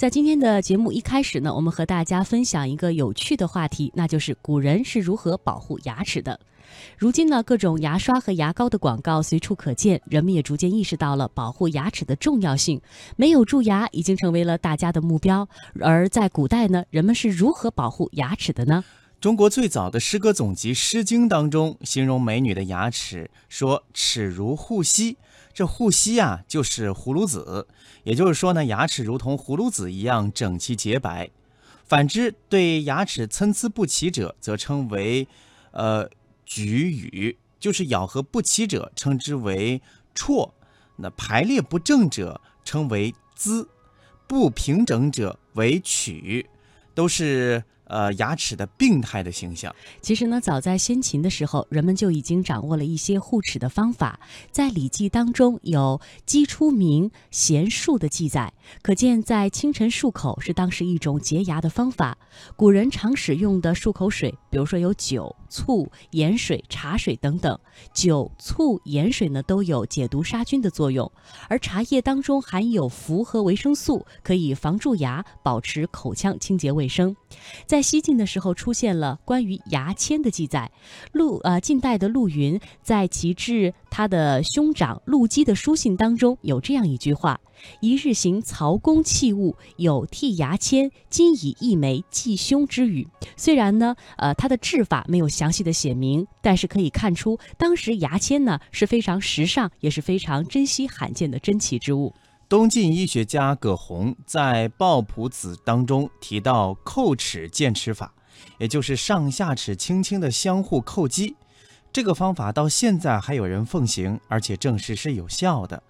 在今天的节目一开始呢，我们和大家分享一个有趣的话题，那就是古人是如何保护牙齿的。如今呢，各种牙刷和牙膏的广告随处可见，人们也逐渐意识到了保护牙齿的重要性。没有蛀牙已经成为了大家的目标。而在古代呢，人们是如何保护牙齿的呢？中国最早的诗歌总集《诗经》当中，形容美女的牙齿说：“齿如护膝。”这护膝啊，就是葫芦籽。也就是说呢，牙齿如同葫芦籽一样整齐洁白。反之，对牙齿参差不齐者，则称为呃举羽，就是咬合不齐者称之为辍。那排列不正者称为龇，不平整者为曲，都是。呃，牙齿的病态的形象。其实呢，早在先秦的时候，人们就已经掌握了一些护齿的方法。在《礼记》当中有“鸡出鸣，衔漱”的记载，可见在清晨漱口是当时一种洁牙的方法。古人常使用的漱口水，比如说有酒、醋、盐水、茶水等等。酒、醋、盐水呢，都有解毒杀菌的作用，而茶叶当中含有氟和维生素，可以防蛀牙，保持口腔清洁卫生。在在西晋的时候，出现了关于牙签的记载。陆呃，近代的陆云在其致他的兄长陆基的书信当中，有这样一句话：“一日行曹公器物，有剔牙签，今以一枚寄兄之语。”虽然呢，呃，他的制法没有详细的写明，但是可以看出，当时牙签呢是非常时尚，也是非常珍稀罕见的珍奇之物。东晋医学家葛洪在《抱朴子》当中提到叩齿健齿法，也就是上下齿轻轻的相互叩击。这个方法到现在还有人奉行，而且证实是有效的。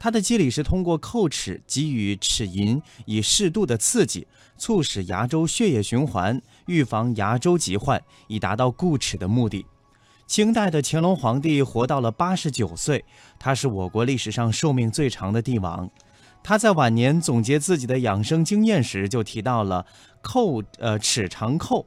它的机理是通过叩齿给予齿龈以适度的刺激，促使牙周血液循环，预防牙周疾患，以达到固齿的目的。清代的乾隆皇帝活到了八十九岁，他是我国历史上寿命最长的帝王。他在晚年总结自己的养生经验时，就提到了叩呃齿长叩，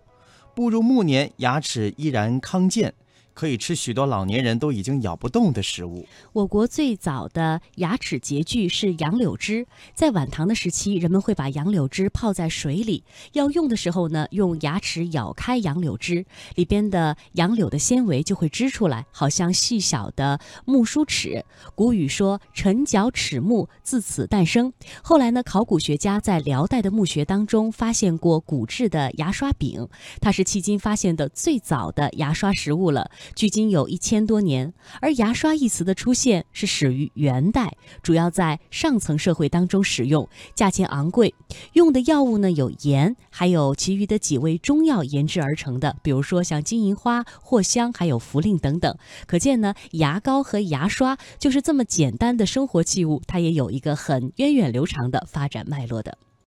步入暮年，牙齿依然康健。可以吃许多老年人都已经咬不动的食物。我国最早的牙齿洁具是杨柳枝，在晚唐的时期，人们会把杨柳枝泡在水里，要用的时候呢，用牙齿咬开杨柳枝，里边的杨柳的纤维就会织出来，好像细小的木梳齿。古语说“沉角齿木”自此诞生。后来呢，考古学家在辽代的墓穴当中发现过骨制的牙刷柄，它是迄今发现的最早的牙刷实物了。距今有一千多年，而牙刷一词的出现是始于元代，主要在上层社会当中使用，价钱昂贵。用的药物呢有盐，还有其余的几味中药研制而成的，比如说像金银花、藿香，还有茯苓等等。可见呢，牙膏和牙刷就是这么简单的生活器物，它也有一个很源远流长的发展脉络的。